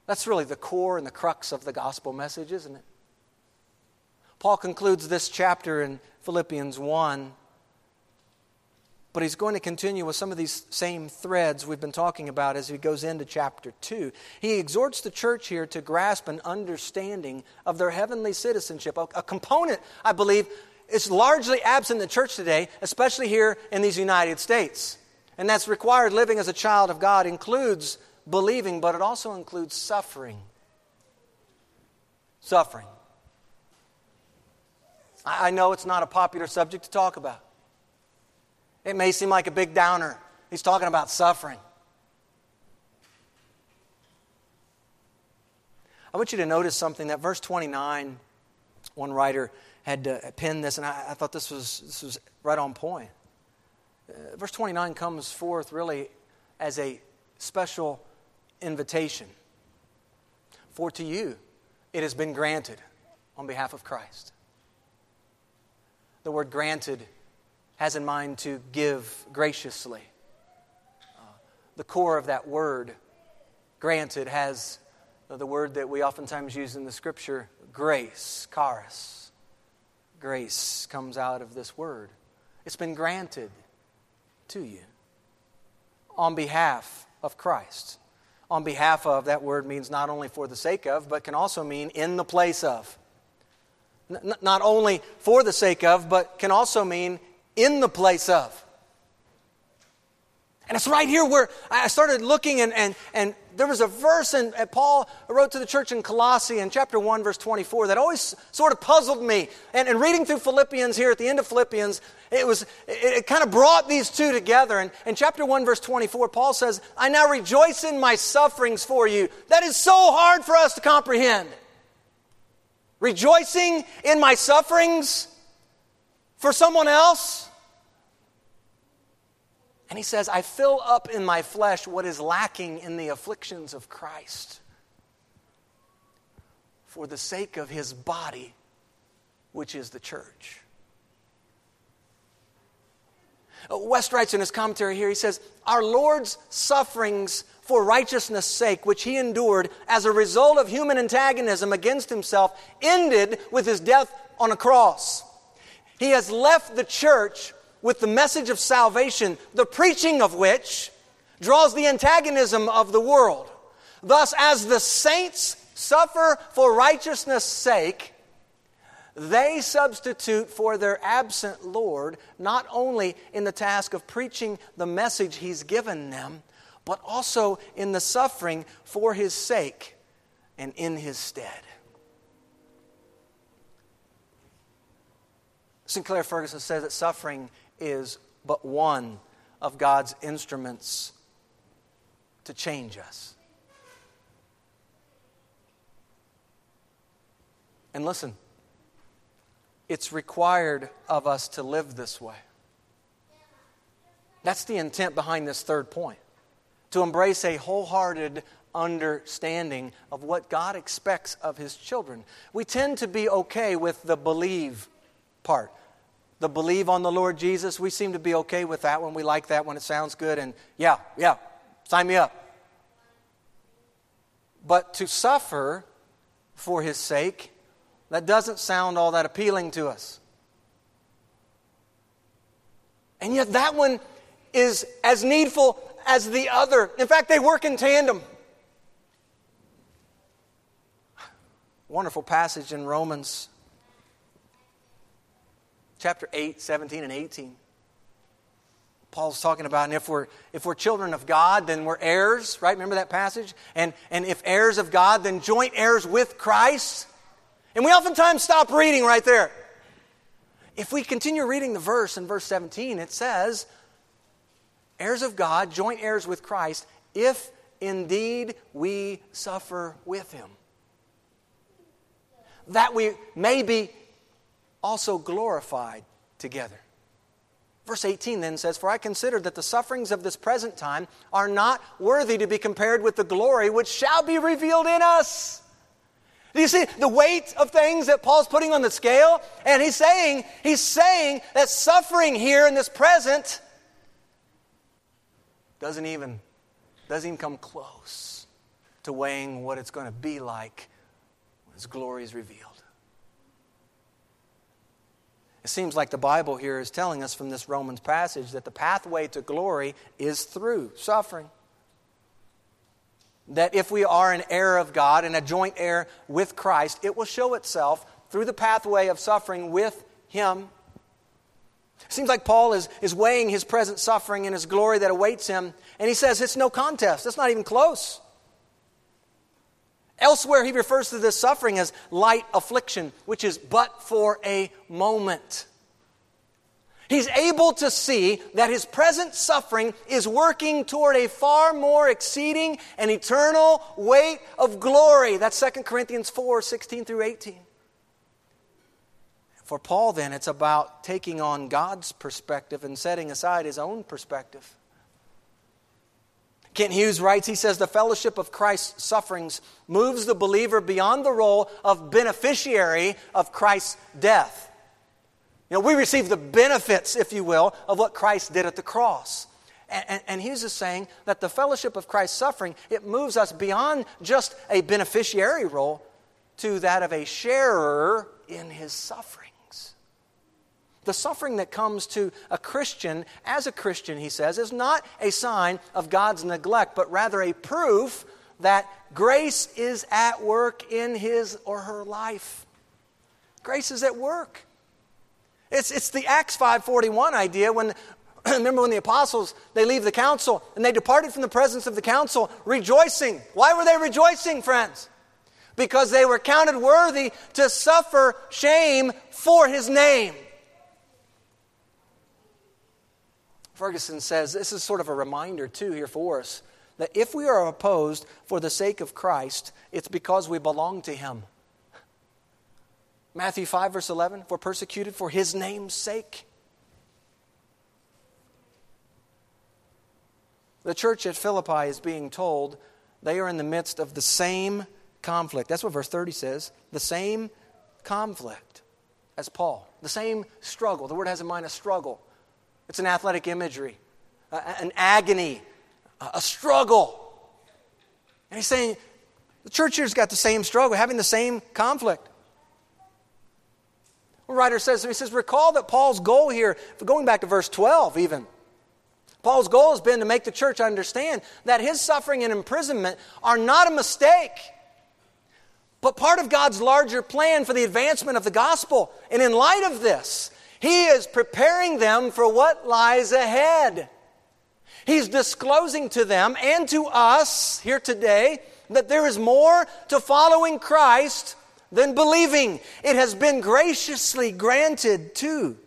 That's really the core and the crux of the gospel message, isn't it? Paul concludes this chapter in Philippians 1. But he's going to continue with some of these same threads we've been talking about as he goes into chapter 2. He exhorts the church here to grasp an understanding of their heavenly citizenship, a, component, I believe, is largely absent in the church today, especially here in these United States. And that's required living as a child of God includes believing, but it also includes suffering. Suffering. I know it's not a popular subject to talk about. It may seem like a big downer. He's talking about suffering. I want you to notice something that verse 29, one writer had uh, penned this, and I, I, thought this was, this was right on point. Uh, verse 29 comes forth really as a special invitation. For to you it has been granted on behalf of Christ. The word granted has in mind to give graciously. Uh, the core of that word, granted, has the word that we oftentimes use in the scripture, grace, charis. Grace comes out of this word. It's been granted to you on behalf of Christ. On behalf of, that word means not only for the sake of, but can also mean in the place of. N- not only for the sake of, but can also mean in the place of. And it's right here where I started looking, and, and, and there was a verse, and uh, Paul wrote to the church in Colossae in chapter 1, verse 24, that always sort of puzzled me. And, and reading through Philippians here at the end of Philippians, it, was, it, it kind of brought these two together. And in chapter 1, verse 24, Paul says, I now rejoice in my sufferings for you. That is so hard for us to comprehend rejoicing in my sufferings for someone else? And he says, I fill up in my flesh what is lacking in the afflictions of Christ for the sake of his body, which is the church. Uh, Wuest writes in his commentary here, he says, Our Lord's sufferings for righteousness' sake, which he endured as a result of human antagonism against himself, ended with his death on a cross. He has left the church with the message of salvation, the preaching of which draws the antagonism of the world. Thus, as the saints suffer for righteousness' sake, they substitute for their absent Lord, not only in the task of preaching the message He's given them, but also in the suffering for His sake and in His stead. Sinclair Ferguson says that suffering is but one of God's instruments to change us. And listen, it's required of us to live this way. That's the intent behind this third point to embrace a wholehearted understanding of what God expects of His children. We tend to be okay with the believe part. The believe on the Lord Jesus, we seem to be okay with that when we like that, when it sounds good, and yeah, yeah, sign me up. But to suffer for His sake that doesn't sound all that appealing to us. And yet, that one is as needful as the other. In fact, they work in tandem. Wonderful passage in Romans chapter 8, 17, and 18. Paul's talking about, and if we're, if we're children of God, then we're heirs, right? Remember that passage? And, and if heirs of God, then joint heirs with Christ. And we oftentimes stop reading right there. If we continue reading the verse in verse 17, it says, heirs of God, joint heirs with Christ, if indeed we suffer with him. That we may be also glorified together. Verse 18 then says, For I consider that the sufferings of this present time are not worthy to be compared with the glory which shall be revealed in us. Do you see the weight of things that Paul's putting on the scale? And he's saying, he's saying that suffering here in this present doesn't even, doesn't even come close to weighing what it's going to be like when his glory is revealed. It seems like the Bible here is telling us from this Romans passage that the pathway to glory is through suffering that if we are an heir of God and a joint heir with Christ, it will show itself through the pathway of suffering with Him. It seems like Paul is, is weighing his present suffering and his glory that awaits him, and he says it's no contest, it's not even close. Elsewhere, he refers to this suffering as light affliction, which is but for a moment. He's able to see that his present suffering is working toward a far more exceeding and eternal weight of glory. That's 2 Corinthians 4 16 through 18. For Paul, then, it's about taking on God's perspective and setting aside his own perspective. Kent Hughes writes, he says, the fellowship of Christ's sufferings moves the believer beyond the role of beneficiary of Christ's death. You know, we receive the benefits, if you will, of what Christ did at the cross. And, and, and, he's just saying that the fellowship of Christ's suffering, it moves us beyond just a beneficiary role to that of a sharer in his sufferings. The suffering that comes to a Christian, as a Christian, he says, is not a sign of God's neglect, but rather a proof that grace is at work in his or her life. Grace is at work. It's, it's the Acts 541 idea when, remember when the apostles, they leave the council and they departed from the presence of the council rejoicing. Why were they rejoicing, friends? Because they were counted worthy to suffer shame for his name. Ferguson says this is sort of a reminder, too, here for us that if we are opposed for the sake of Christ, it's because we belong to him. Matthew 5, verse 11, for persecuted for his name's sake. The church at Philippi is being told they are in the midst of the same conflict. That's what verse 30 says the same conflict as Paul, the same struggle. The word has in mind a struggle, it's an athletic imagery, an agony, a struggle. And he's saying the church here's got the same struggle, having the same conflict. The writer says, he says, recall that Paul's goal here, going back to verse 12 even, Paul's goal has been to make the church understand that his suffering and imprisonment are not a mistake, but part of God's larger plan for the advancement of the gospel. And in light of this, he is preparing them for what lies ahead. He's disclosing to them and to us here today that there is more to following Christ than believing. It has been graciously granted to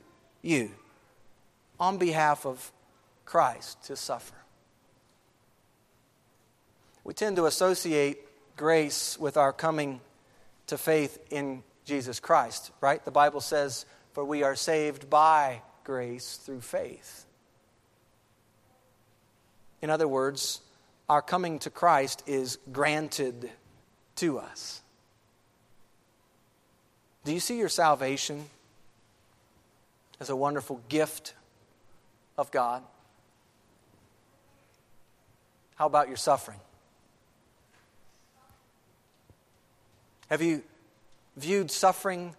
you on behalf of Christ to suffer. We tend to associate grace with our coming to faith in Jesus Christ, right? The Bible says, For we are saved by grace through faith. In other words, our coming to Christ is granted to us. Do you see your salvation as a wonderful gift of God? How about your suffering? Have you viewed suffering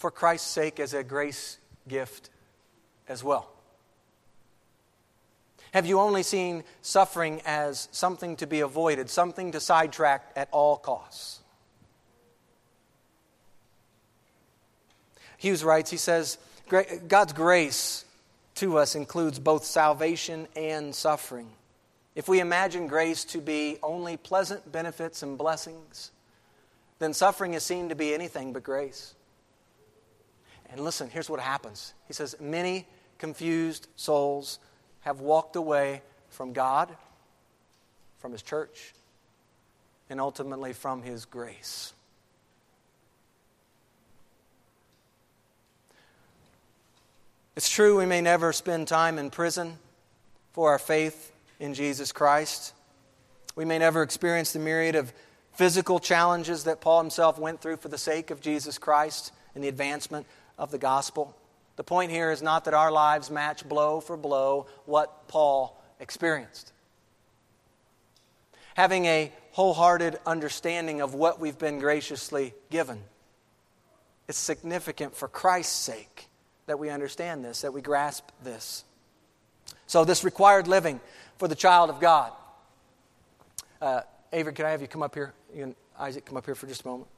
for Christ's sake as a grace gift as well? Have you only seen suffering as something to be avoided, something to sidetrack at all costs? Hughes writes, he says, God's grace to us includes both salvation and suffering. If we imagine grace to be only pleasant benefits and blessings, then suffering is seen to be anything but grace. And listen, here's what happens. He says, Many confused souls have walked away from God, from His church, and ultimately from His grace. It's true we may never spend time in prison for our faith in Jesus Christ. We may never experience the myriad of physical challenges that Paul himself went through for the sake of Jesus Christ and the advancement of the gospel. The point here is not that our lives match blow for blow what Paul experienced. Having a wholehearted understanding of what we've been graciously given. It's significant for Christ's sake that we understand this, that we grasp this. So, this required living for the child of God. Uh, Avery, can I have you come up here? You and Isaac, come up here for just a moment.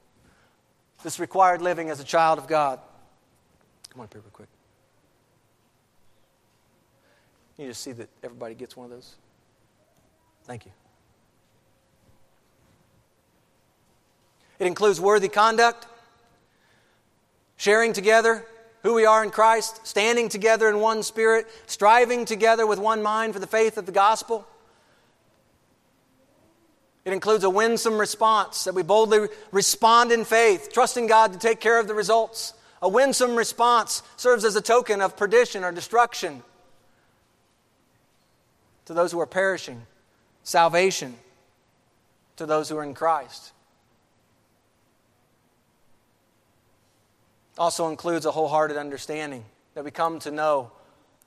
This required living as a child of God. Come on up here real quick. You just see that everybody gets one of those? Thank you. It includes worthy conduct, sharing together who we are in Christ, standing together in one spirit, striving together with one mind for the faith of the gospel. It includes a winsome response that we boldly respond in faith, trusting God to take care of the results. A winsome response serves as a token of perdition or destruction to those who are perishing, salvation to those who are in Christ. Also includes a wholehearted understanding that we come to know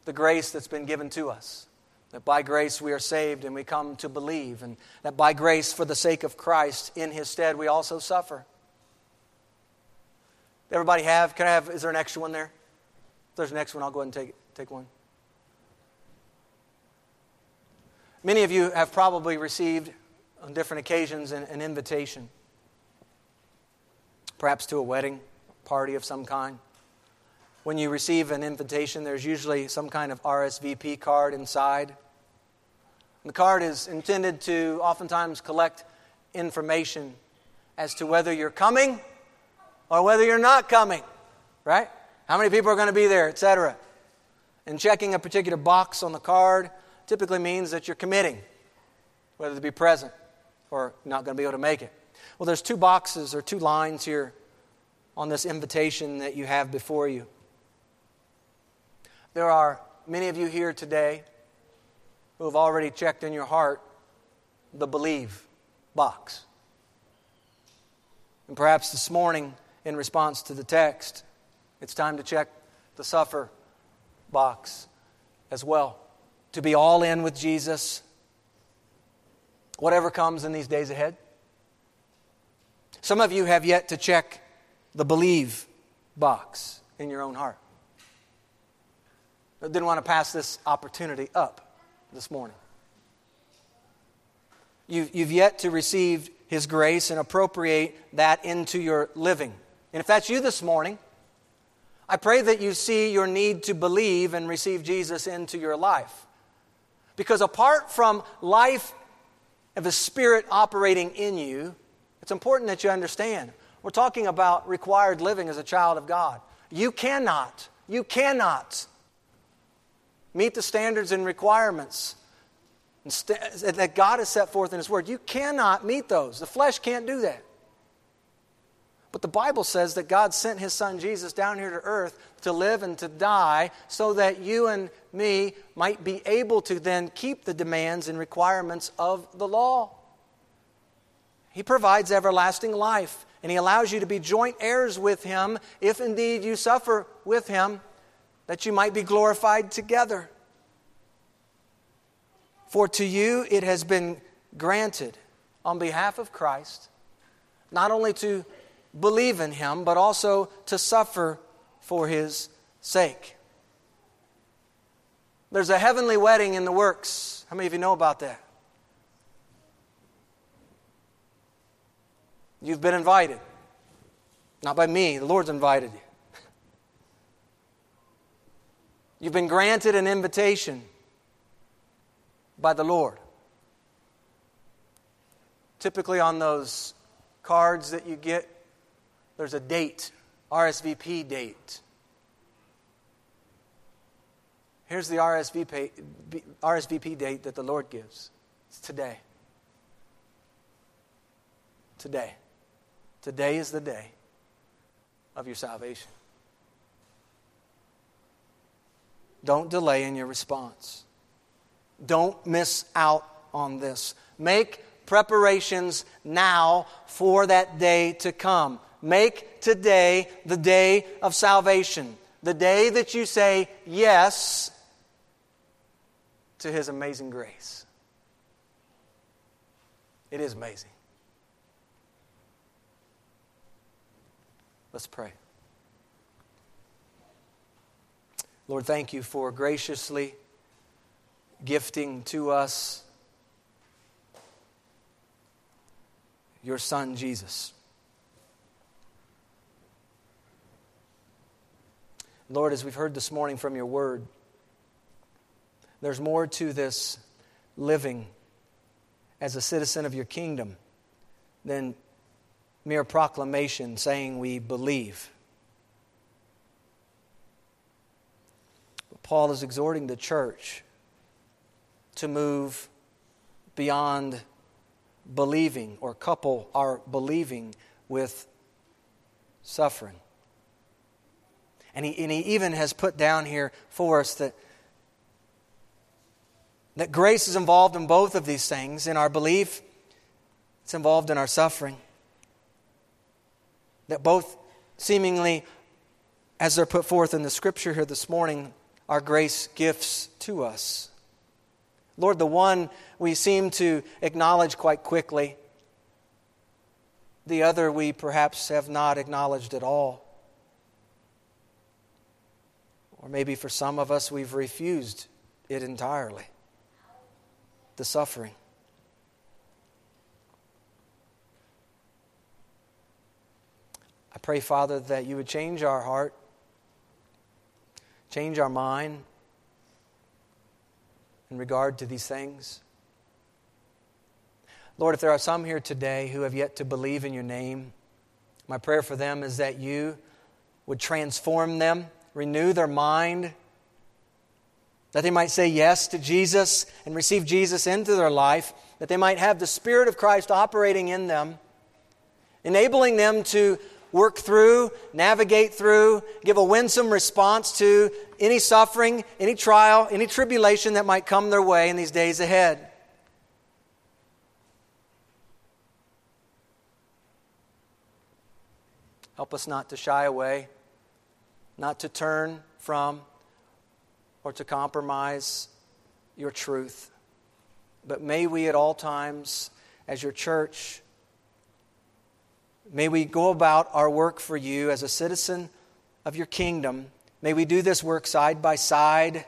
the grace that's been given to us. That by grace we are saved and we come to believe, and that by grace, for the sake of Christ, in His stead, we also suffer. Everybody have? Can I have? Is there an extra one there? If there's an extra one, I'll go ahead and take, take one. Many of you have probably received on different occasions an, an invitation, perhaps to a wedding party of some kind. When you receive an invitation, there's usually some kind of RSVP card inside. The card is intended to oftentimes collect information as to whether you're coming or whether you're not coming, right? How many people are going to be there, etc. And checking a particular box on the card typically means that you're committing, whether to be present or not going to be able to make it. Well, there's two boxes or two lines here on this invitation that you have before you. There are many of you here today who have already checked in your heart the believe box. And perhaps this morning, in response to the text, it's time to check the suffer box as well. To be all in with Jesus, whatever comes in these days ahead. Some of you have yet to check the believe box in your own heart. I didn't want to pass this opportunity up this morning. You've, you've yet to receive His grace and appropriate that into your living. And if that's you this morning, I pray that you see your need to believe and receive Jesus into your life. Because apart from life of the Spirit operating in you, it's important that you understand. We're talking about required living as a child of God. You cannot, you cannot meet the standards and requirements that God has set forth in His Word. You cannot meet those. The flesh can't do that. But the Bible says that God sent His Son Jesus down here to earth to live and to die so that you and me might be able to then keep the demands and requirements of the law. He provides everlasting life, and He allows you to be joint heirs with Him if indeed you suffer with Him, that you might be glorified together. For to you it has been granted on behalf of Christ not only to believe in Him, but also to suffer for His sake. There's a heavenly wedding in the works. How many of you know about that? You've been invited. Not by me, the Lord's invited you. You've been granted an invitation by the Lord. Typically, on those cards that you get, there's a date, RSVP date. Here's the RSVP, RSVP date that the Lord gives it's today. Today. Today is the day of your salvation. Don't delay in your response. Don't miss out on this. Make preparations now for that day to come. Make today the day of salvation, the day that you say yes to His amazing grace. It is amazing. Let's pray. Lord, thank you for graciously gifting to us your Son, Jesus. Lord, as we've heard this morning from your word, there's more to this living as a citizen of your kingdom than mere proclamation saying we believe. But Paul is exhorting the church to move beyond believing or couple our believing with suffering. And he, and he even has put down here for us that, that grace is involved in both of these things in our belief, it's involved in our suffering. That both seemingly, as they're put forth in the scripture here this morning, are grace gifts to us. Lord, the one we seem to acknowledge quite quickly, the other we perhaps have not acknowledged at all. Or maybe for some of us, we've refused it entirely the suffering. I pray, Father, that you would change our heart, change our mind in regard to these things? Lord, if there are some here today who have yet to believe in your name, my prayer for them is that you would transform them, renew their mind, that they might say yes to Jesus and receive Jesus into their life, that they might have the Spirit of Christ operating in them, enabling them to work through, navigate through, give a winsome response to any suffering, any trial, any tribulation that might come their way in these days ahead. Help us not to shy away, not to turn from or to compromise your truth. But may we at all times, as your church, may we go about our work for you as a citizen of your kingdom. May we do this work side by side,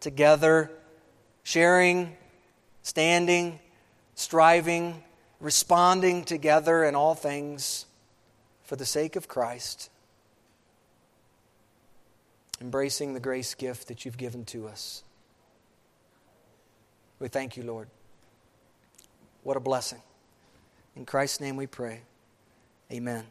together, sharing, standing, striving, responding together in all things for the sake of Christ, embracing the grace gift that you've given to us. We thank you, Lord. What a blessing. In Christ's name we pray. Amen.